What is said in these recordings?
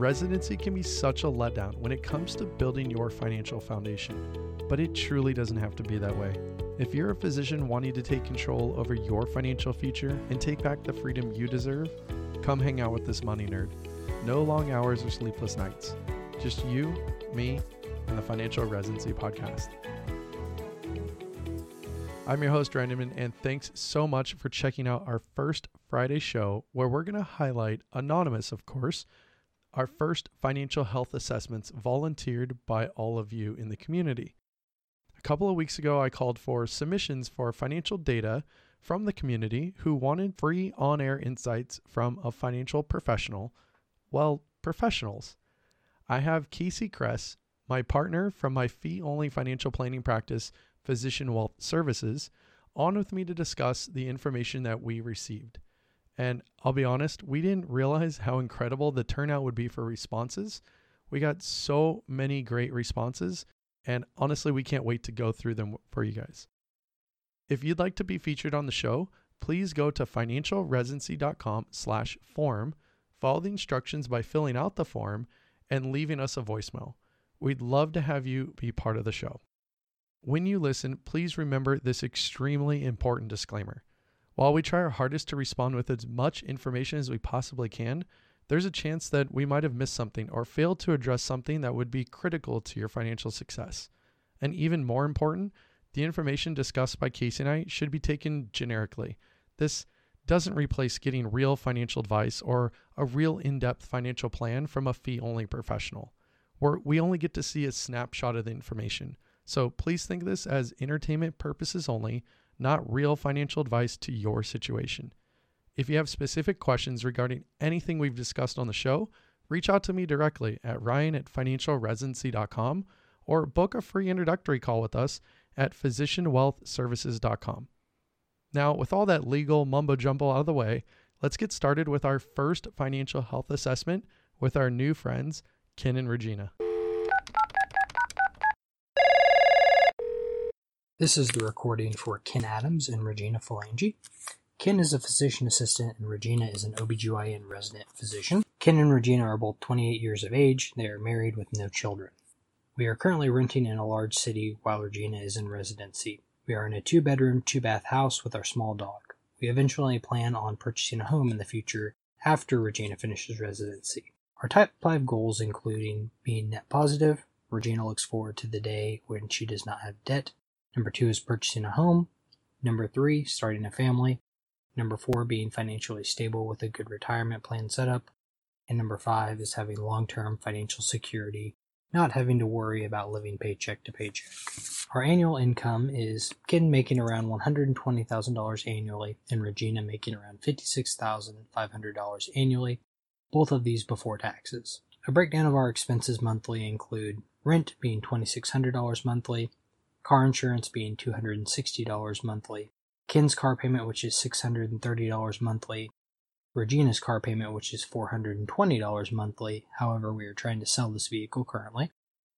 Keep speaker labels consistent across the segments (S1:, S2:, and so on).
S1: Residency can be such a letdown when it comes to building your financial foundation, but it truly doesn't have to be that way. If you're a physician wanting to take control over your financial future and take back the freedom you deserve, come hang out with this money nerd. No long hours or sleepless nights. Just you, me, and the Financial Residency Podcast. I'm your host, Ryan Inman, and thanks so much for checking out our first Friday show where we're going to highlight, anonymous, of course, our first financial health assessments volunteered by all of you in the community. A couple of weeks ago, I called for submissions for financial data from the community who wanted free on air insights from a financial professional. Well, professionals. I have Kayse Kress, my partner from my fee only financial planning practice, Physician Wealth Services, on with me to discuss the information that we received. And I'll be honest, we didn't realize how incredible the turnout would be for responses. We got so many great responses, and honestly, we can't wait to go through them for you guys. If you'd like to be featured on the show, please go to financialresidency.com slash form, follow the instructions by filling out the form, and leaving us a voicemail. We'd love to have you be part of the show. When you listen, please remember this extremely important disclaimer. While we try our hardest to respond with as much information as we possibly can, there's a chance that we might have missed something or failed to address something that would be critical to your financial success. And even more important, the information discussed by Kayse and I should be taken generically. This doesn't replace getting real financial advice or a real in depth financial plan from a fee only professional. Where we only get to see a snapshot of the information. So please think of this as entertainment purposes only not real financial advice to your situation. If you have specific questions regarding anything we've discussed on the show, reach out to me directly at ryan at financialresidency.com or book a free introductory call with us at physicianwealthservices.com. Now, with all that legal mumbo jumbo out of the way, let's get started with our first financial health assessment with our new friends, Ken and Regina.
S2: This is the recording for Ken Adams and Regina Phalange. Ken is a physician assistant and Regina is an OBGYN resident physician. Ken and Regina are both 28 years of age. They are married with no children. We are currently renting in a large city while Regina is in residency. We are in a two bedroom, two bath house with our small dog. We eventually plan on purchasing a home in the future after Regina finishes residency. Our type 5 goals including being net positive. Regina looks forward to the day when she does not have debt Number two is purchasing a home. Number three, starting a family. Number four, being financially stable with a good retirement plan set up. And number five is having long term financial security, not having to worry about living paycheck to paycheck. Our annual income is Ken making around $120,000 annually and Regina making around $56,500 annually, both of these before taxes. A breakdown of our expenses monthly include rent being $2,600 monthly, car insurance being $260 monthly, Ken's car payment, which is $630 monthly, Regina's car payment, which is $420 monthly. However, we are trying to sell this vehicle currently.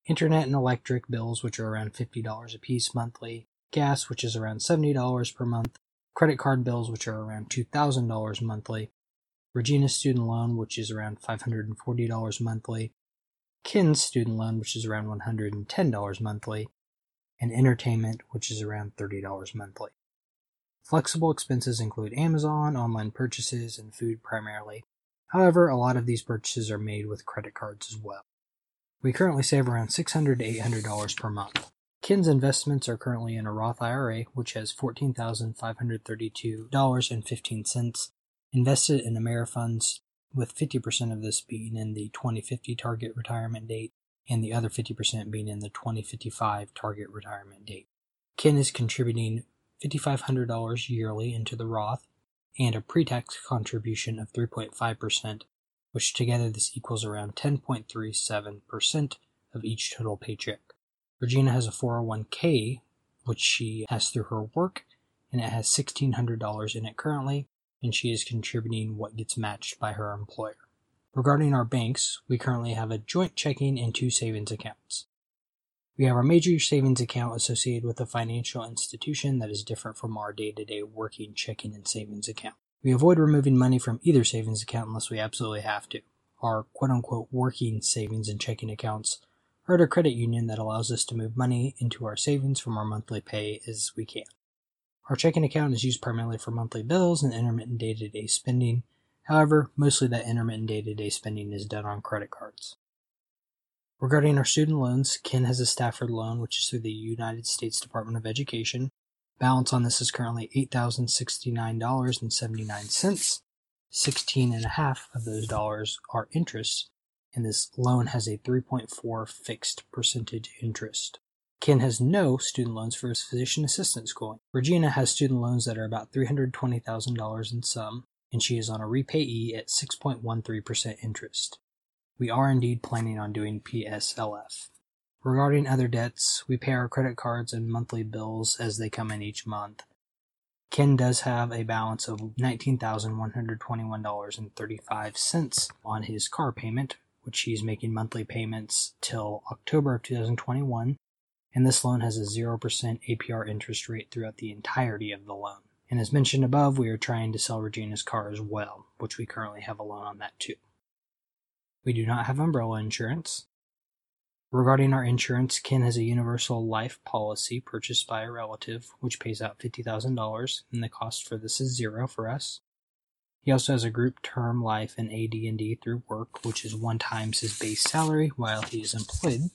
S2: Internet and electric bills, which are around $50 a piece monthly. Gas, which is around $70 per month. Credit card bills, which are around $2,000 monthly. Regina's student loan, which is around $540 monthly. Ken's student loan, which is around $110 monthly and entertainment, which is around $30 monthly. Flexible expenses include Amazon, online purchases, and food primarily. However, a lot of these purchases are made with credit cards as well. We currently save around 600 to $800 per month. Ken's investments are currently in a Roth IRA, which has $14,532.15 invested in Amerifunds, with 50% of this being in the 2050 target retirement date and the other 50% being in the 2055 target retirement date. Ken is contributing $5,500 yearly into the Roth and a pre-tax contribution of 3.5%, which together this equals around 10.37% of each total paycheck. Regina has a 401k, which she has through her work, and it has $1,600 in it currently, and she is contributing what gets matched by her employer. Regarding our banks, we currently have a joint checking and two savings accounts. We have our major savings account associated with a financial institution that is different from our day to day working checking and savings account. We avoid removing money from either savings account unless we absolutely have to. our quote unquote working savings and checking accounts are at a credit union that allows us to move money into our savings from our monthly pay as we can. Our checking account is used primarily for monthly bills and intermittent day to day spending. However, mostly that intermittent day to day spending is done on credit cards. Regarding our student loans, Ken has a Stafford loan, which is through the United States Department of Education. Balance on this is currently $8,069.79. Sixteen and a half of those dollars are interest, and this loan has a 3.4 fixed percentage interest. Ken has no student loans for his physician assistant schooling. Regina has student loans that are about $320,000 in sum, and she is on a REPAYE at 6.13% interest. We are indeed planning on doing PSLF. Regarding other debts, we pay our credit cards and monthly bills as they come in each month. Ken does have a balance of $19,121.35 on his car payment, which he's making monthly payments till October of 2021 and this loan has a 0% APR interest rate throughout the entirety of the loan. And as mentioned above, we are trying to sell Regina's car as well, which we currently have a loan on that too. We do not have umbrella insurance. Regarding our insurance, Ken has a universal life policy purchased by a relative, which pays out $50,000, and the cost for this is zero for us. He also has a group term life and AD&D through work, which is one times his base salary while he is employed.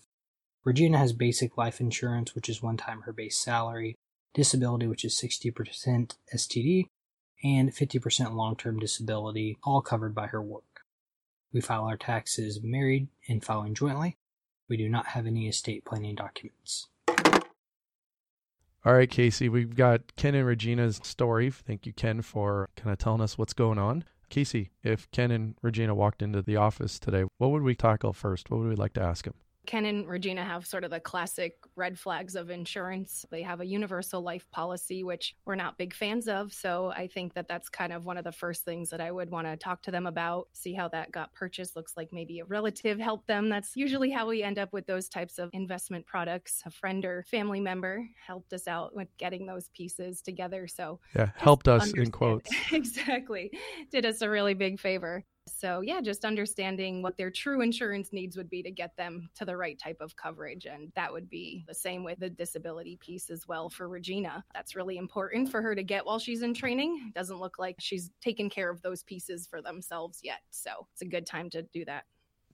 S2: Regina has basic life insurance, which is one time her base salary, disability, which is 60% STD, and 50% long term disability, all covered by her work. We file our taxes married and filing jointly. We do not have any estate planning documents.
S1: All right, Kayse, we've got Ken and Regina's story. Thank you, Ken, for kind of telling us what's going on. Kayse, if Ken and Regina walked into the office today, what would we tackle first? What would we like to ask them?
S3: Ken and Regina have sort of the classic red flags of insurance. They have a universal life policy, which we're not big fans of. So I think that that's kind of one of the first things that I would want to talk to them about, see how that got purchased. Looks like maybe a relative helped them. That's usually how we end up with those types of investment products. A friend or family member helped us out with getting those pieces together. So,
S1: yeah, helped us in quotes.
S3: exactly. Did us a really big favor. So, yeah, just understanding what their true insurance needs would be to get them to the right type of coverage. And that would be the same with the disability piece as well for Regina. That's really important for her to get while she's in training. Doesn't look like she's taken care of those pieces for themselves yet. So, it's a good time to do that.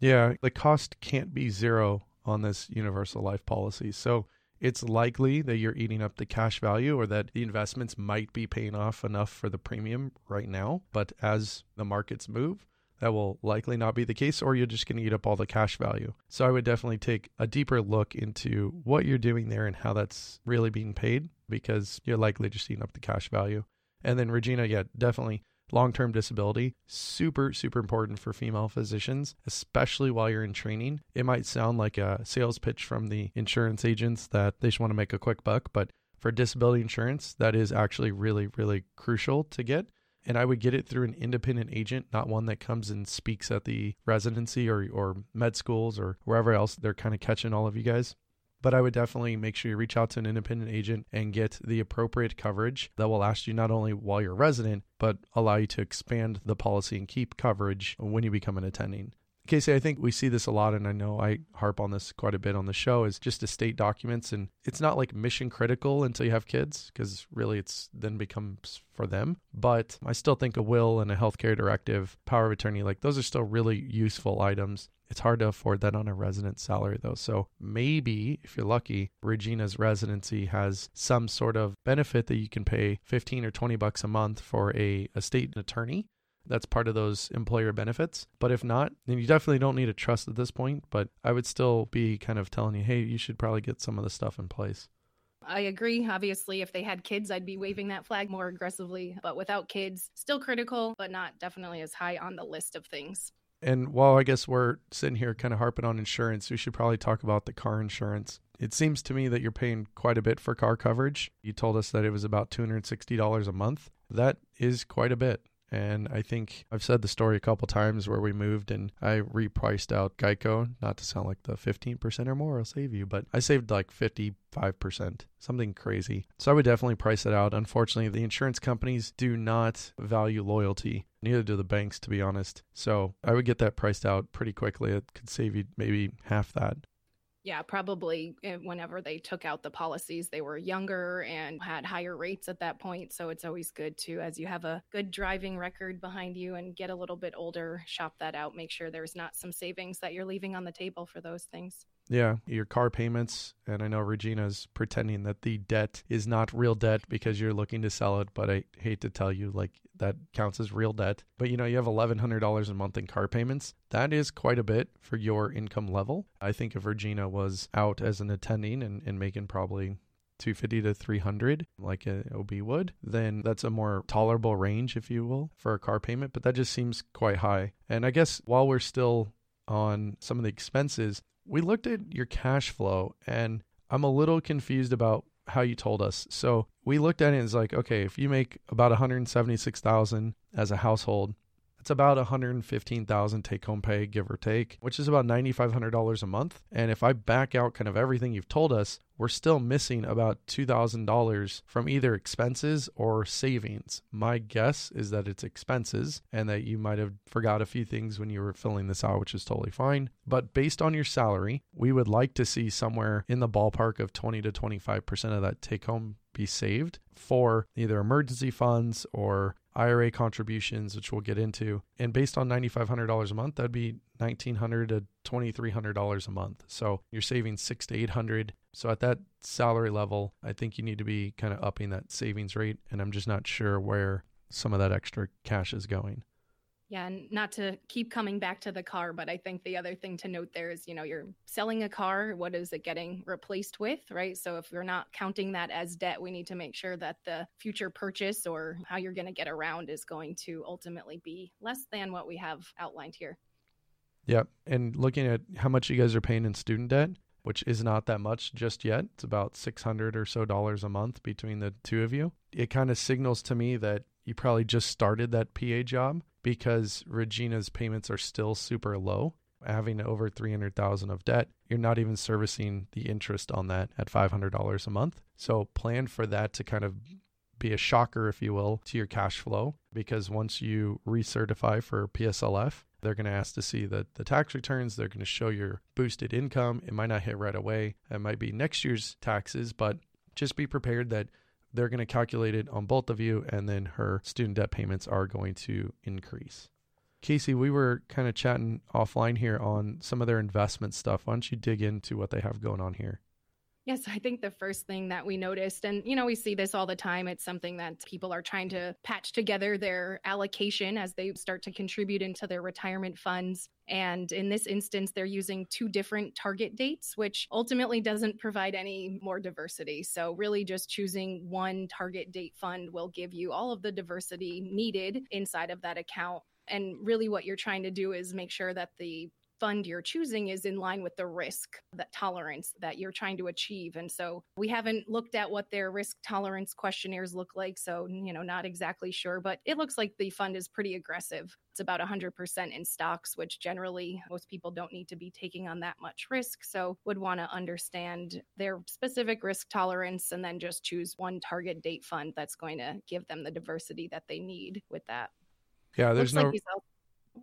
S1: Yeah, the cost can't be zero on this universal life policy. So, it's likely that you're eating up the cash value or that the investments might be paying off enough for the premium right now. But as the markets move, that will likely not be the case, or you're just going to eat up all the cash value. So I would definitely take a deeper look into what you're doing there and how that's really being paid because you're likely just eating up the cash value. And then Regina, yeah, definitely long term disability, super, super important for female physicians, especially while you're in training. It might sound like a sales pitch from the insurance agents that they just want to make a quick buck, but for disability insurance, that is actually really, really crucial to get and I would get it through an independent agent, not one that comes and speaks at the residency or, or med schools or wherever else they're kind of catching all of you guys. But I would definitely make sure you reach out to an independent agent and get the appropriate coverage that will last you not only while you're resident, but allow you to expand the policy and keep coverage when you become an attending. Kayse, I think we see this a lot, and I know I harp on this quite a bit on the show, is just estate documents. And it's not like mission critical until you have kids, because really it's then becomes for them. But I still think a will and a healthcare directive, power of attorney, like those are still really useful items. It's hard to afford that on a resident salary, though. So maybe, if you're lucky, Regina's residency has some sort of benefit that you can pay 15 or 20 bucks a month for a estate attorney that's part of those employer benefits. But if not, then you definitely don't need a trust at this point. But I would still be kind of telling you, hey, you should probably get some of the stuff in place.
S3: I agree. Obviously, if they had kids, I'd be waving that flag more aggressively. But without kids, still critical, but not definitely as high on the list of things.
S1: And while I guess we're sitting here kind of harping on insurance, we should probably talk about the car insurance. It seems to me that you're paying quite a bit for car coverage. You told us that it was about $260 a month. That is quite a bit And I think I've said the story a couple times where we moved and I repriced out Geico, not to sound like the 15% or more I'll save you, but I saved like 55%, something crazy. So I would definitely price it out. Unfortunately, the insurance companies do not value loyalty. Neither do the banks, to be honest. So I would get that priced out pretty quickly. It could save you maybe half that.
S3: Yeah, probably eh, whenever they took out the policies, they were younger and had higher rates at that point. So it's always good to, as you have a good driving record behind you and get a little bit older, shop that out. Make sure there's not some savings that you're leaving on the table for those things.
S1: Yeah, your car payments. And I know Regina's pretending that the debt is not real debt because you're looking to sell it. But I hate to tell you, like, that counts as real debt. But you know, you have $1,100 a month in car payments. That is quite a bit for your income level. I think if Regina was out as an attending and, and making probably 250 to 300 like a OB would, then that's a more tolerable range, if you will, for a car payment. But that just seems quite high. And I guess while we're still on some of the expenses, we looked at your cash flow and I'm a little confused about how you told us. So we looked at it and it's like, okay, if you make about 176,000 as a household, it's about 115,000 take home pay, give or take, which is about $9,500 a month. And if I back out kind of everything you've told us, we're still missing about $2,000 from either expenses or savings. My guess is that it's expenses and that you might have forgot a few things when you were filling this out, which is totally fine. But based on your salary, we would like to see somewhere in the ballpark of 20 to 25% of that take home be saved for either emergency funds or IRA contributions, which we'll get into. And based on $9,500 a month, that'd be $1,900 to $2,300 a month. So you're saving six to 800. So at that salary level, I think you need to be kind of upping that savings rate. And I'm just not sure where some of that extra cash is going.
S3: Yeah, and not to keep coming back to the car, but I think the other thing to note there is, you know, you're selling a car, what is it getting replaced with, right? So if you're not counting that as debt, we need to make sure that the future purchase or how you're going to get around is going to ultimately be less than what we have outlined here.
S1: Yep. And looking at how much you guys are paying in student debt, which is not that much just yet. It's about 600 or so dollars a month between the two of you. It kind of signals to me that you probably just started that PA job because Regina's payments are still super low. Having over 300,000 of debt, you're not even servicing the interest on that at $500 a month. So plan for that to kind of be a shocker, if you will, to your cash flow because once you recertify for PSLF, they're going to ask to see the, the tax returns. They're going to show your boosted income. It might not hit right away. It might be next year's taxes, but just be prepared that they're going to calculate it on both of you, and then her student debt payments are going to increase. Kayse, we were kind of chatting offline here on some of their investment stuff. Why don't you dig into what they have going on here?
S3: Yes, I think the first thing that we noticed, and you know, we see this all the time, it's something that people are trying to patch together their allocation as they start to contribute into their retirement funds. And in this instance, they're using two different target dates, which ultimately doesn't provide any more diversity. So, really, just choosing one target date fund will give you all of the diversity needed inside of that account. And really, what you're trying to do is make sure that the fund you're choosing is in line with the risk that tolerance that you're trying to achieve. And so we haven't looked at what their risk tolerance questionnaires look like so you know not exactly sure but it looks like the fund is pretty aggressive. It's about 100% in stocks which generally most people don't need to be taking on that much risk so would want to understand their specific risk tolerance and then just choose one target date fund that's going to give them the diversity that they need with that.
S1: Yeah there's Looks no like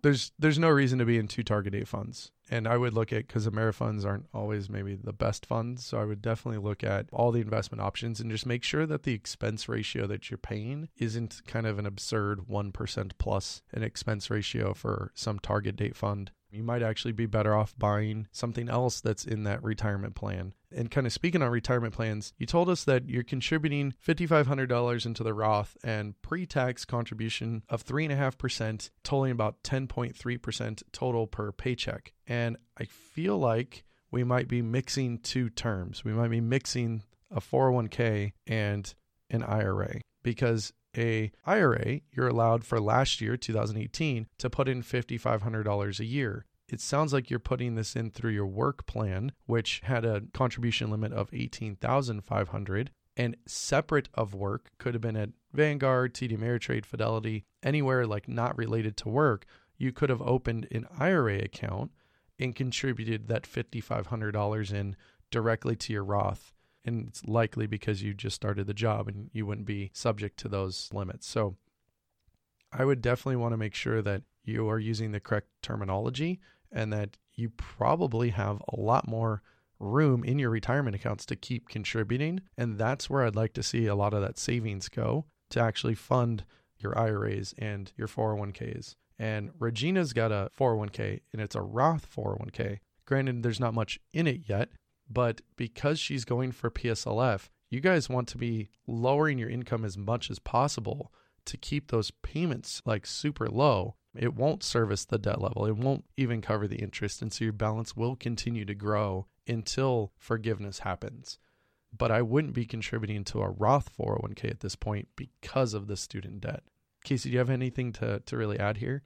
S1: there's there's no reason to be in two target date funds. And I would look at because Amerifunds aren't always maybe the best funds. So I would definitely look at all the investment options and just make sure that the expense ratio that you're paying isn't kind of an absurd 1% plus an expense ratio for some target date fund. You might actually be better off buying something else that's in that retirement plan. And kind of speaking on retirement plans, you told us that you're contributing $5,500 into the Roth and pre tax contribution of 3.5%, totaling about 10.3% total per paycheck. And I feel like we might be mixing two terms. We might be mixing a 401k and an IRA because a IRA, you're allowed for last year, 2018, to put in $5,500 a year. It sounds like you're putting this in through your work plan, which had a contribution limit of 18,500 and separate of work could have been at Vanguard, TD Ameritrade, Fidelity, anywhere like not related to work, you could have opened an IRA account and contributed that $5,500 in directly to your Roth. And it's likely because you just started the job and you wouldn't be subject to those limits. So I would definitely want to make sure that you are using the correct terminology and that you probably have a lot more room in your retirement accounts to keep contributing. And that's where I'd like to see a lot of that savings go to actually fund your IRAs and your 401ks. And Regina's got a 401k and it's a Roth 401k. Granted, there's not much in it yet, but because she's going for PSLF, you guys want to be lowering your income as much as possible to keep those payments like super low. It won't service the debt level. It won't even cover the interest. And so your balance will continue to grow until forgiveness happens. But I wouldn't be contributing to a Roth 401k at this point because of the student debt. Kayse, do you have anything to, to really add here?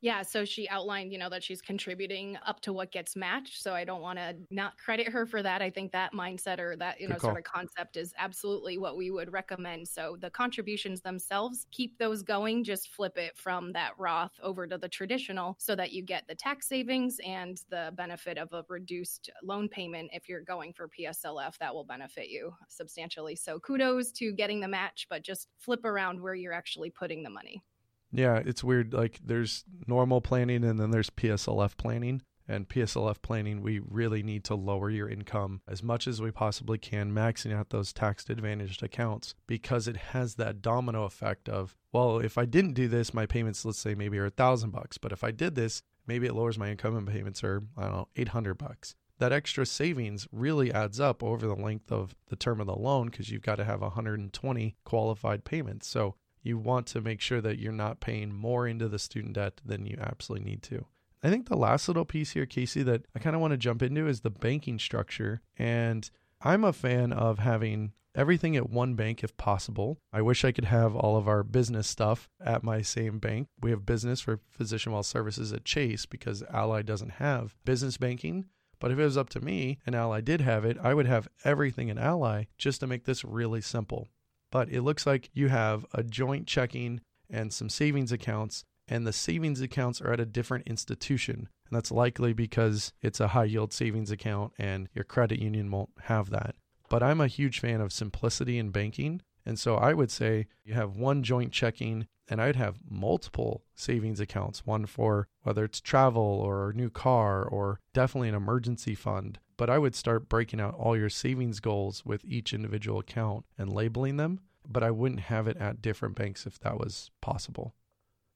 S3: Yeah, so she outlined, you know, that she's contributing up to what gets matched. So I don't want to not credit her for that. I think that mindset or that, you know, sort of concept is absolutely what we would recommend. So the contributions themselves, keep those going, just flip it from that Roth over to the traditional so that you get the tax savings and the benefit of a reduced loan payment if you're going for PSLF that will benefit you substantially. So kudos to getting the match, but just flip around where you're actually putting the money.
S1: Yeah, it's weird. Like there's normal planning and then there's PSLF planning. And PSLF planning, we really need to lower your income as much as we possibly can, maxing out those tax advantaged accounts because it has that domino effect of, well, if I didn't do this, my payments, let's say maybe are a thousand bucks. But if I did this, maybe it lowers my income and payments are, I don't know, 800 bucks. That extra savings really adds up over the length of the term of the loan because you've got to have 120 qualified payments. So you want to make sure that you're not paying more into the student debt than you absolutely need to. I think the last little piece here, Kayse, that I kind of want to jump into is the banking structure. And I'm a fan of having everything at one bank if possible. I wish I could have all of our business stuff at my same bank. We have business for Physician Wealth Services at Chase because Ally doesn't have business banking. But if it was up to me and Ally did have it, I would have everything in Ally just to make this really simple but it looks like you have a joint checking and some savings accounts, and the savings accounts are at a different institution. And that's likely because it's a high yield savings account and your credit union won't have that. But I'm a huge fan of simplicity in banking. And so I would say you have one joint checking, and I'd have multiple savings accounts one for whether it's travel or a new car or definitely an emergency fund but I would start breaking out all your savings goals with each individual account and labeling them. But I wouldn't have it at different banks if that was possible.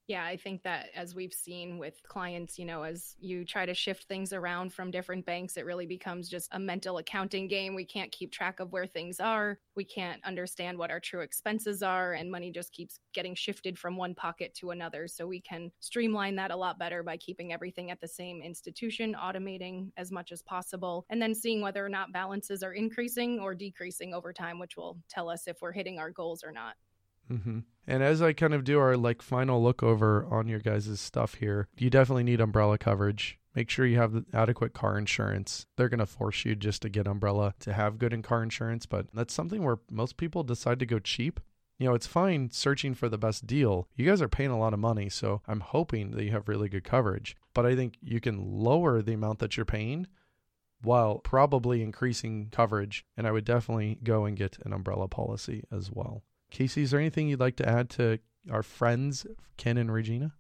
S3: Yeah, I think that as we've seen with clients, you know, as you try to shift things around from different banks, it really becomes just a mental accounting game. We can't keep track of where things are. We can't understand what our true expenses are, and money just keeps getting shifted from one pocket to another. So we can streamline that a lot better by keeping everything at the same institution, automating as much as possible, and then seeing whether or not balances are increasing or decreasing over time, which will tell us if we're hitting our goals or not.
S1: Mm-hmm. And as I kind of do our like final look over on your guys' stuff here, you definitely need umbrella coverage. Make sure you have adequate car insurance. They're going to force you just to get umbrella to have good in car insurance, but that's something where most people decide to go cheap. You know, it's fine searching for the best deal. You guys are paying a lot of money, so I'm hoping that you have really good coverage. But I think you can lower the amount that you're paying while probably increasing coverage. And I would definitely go and get an umbrella policy as well. Kayse, is there anything you'd like to add to our friends, Ken and Regina?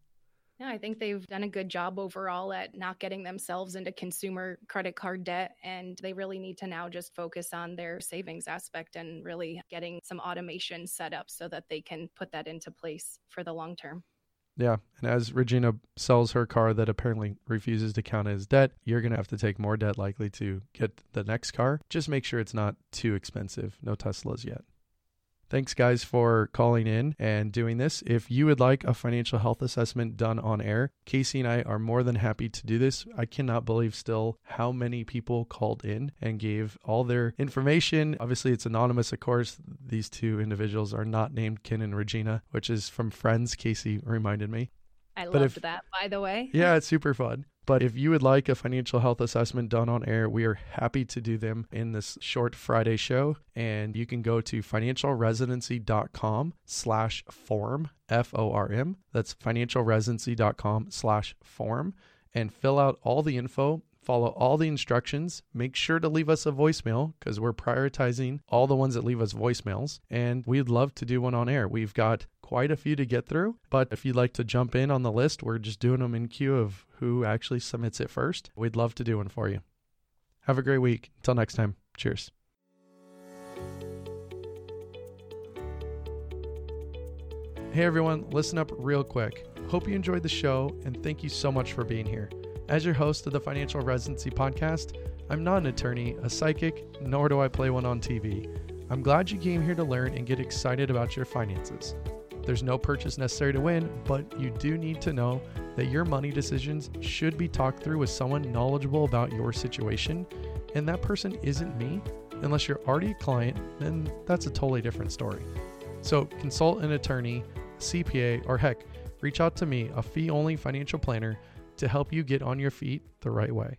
S3: Yeah, I think they've done a good job overall at not getting themselves into consumer credit card debt. And they really need to now just focus on their savings aspect and really getting some automation set up so that they can put that into place for the long term.
S1: Yeah. And as Regina sells her car that apparently refuses to count as debt, you're going to have to take more debt likely to get the next car. Just make sure it's not too expensive. No Teslas yet. Thanks, guys, for calling in and doing this. If you would like a financial health assessment done on air, Kayse and I are more than happy to do this. I cannot believe still how many people called in and gave all their information. Obviously, it's anonymous, of course. These two individuals are not named Ken and Regina, which is from Friends, Kayse reminded me.
S3: I loved if, that, by the way.
S1: Yeah, it's super fun. But if you would like a financial health assessment done on air, we are happy to do them in this short Friday show. And you can go to financialresidency.com slash form, F-O-R-M. That's financialresidency.com slash form and fill out all the info follow all the instructions. Make sure to leave us a voicemail because we're prioritizing all the ones that leave us voicemails. And we'd love to do one on air. We've got quite a few to get through, but if you'd like to jump in on the list, we're just doing them in queue of who actually submits it first. We'd love to do one for you. Have a great week. Until next time, cheers. Hey everyone, listen up real quick. Hope you enjoyed the show and thank you so much for being here. As your host of the Financial Residency Podcast, I'm not an attorney, a psychic, nor do I play one on TV. I'm glad you came here to learn and get excited about your finances. There's no purchase necessary to win, but you do need to know that your money decisions should be talked through with someone knowledgeable about your situation, and that person isn't me. Unless you're already a client, then that's a totally different story. So consult an attorney, CPA, or heck, reach out to me, a fee only financial planner, to help you get on your feet the right way.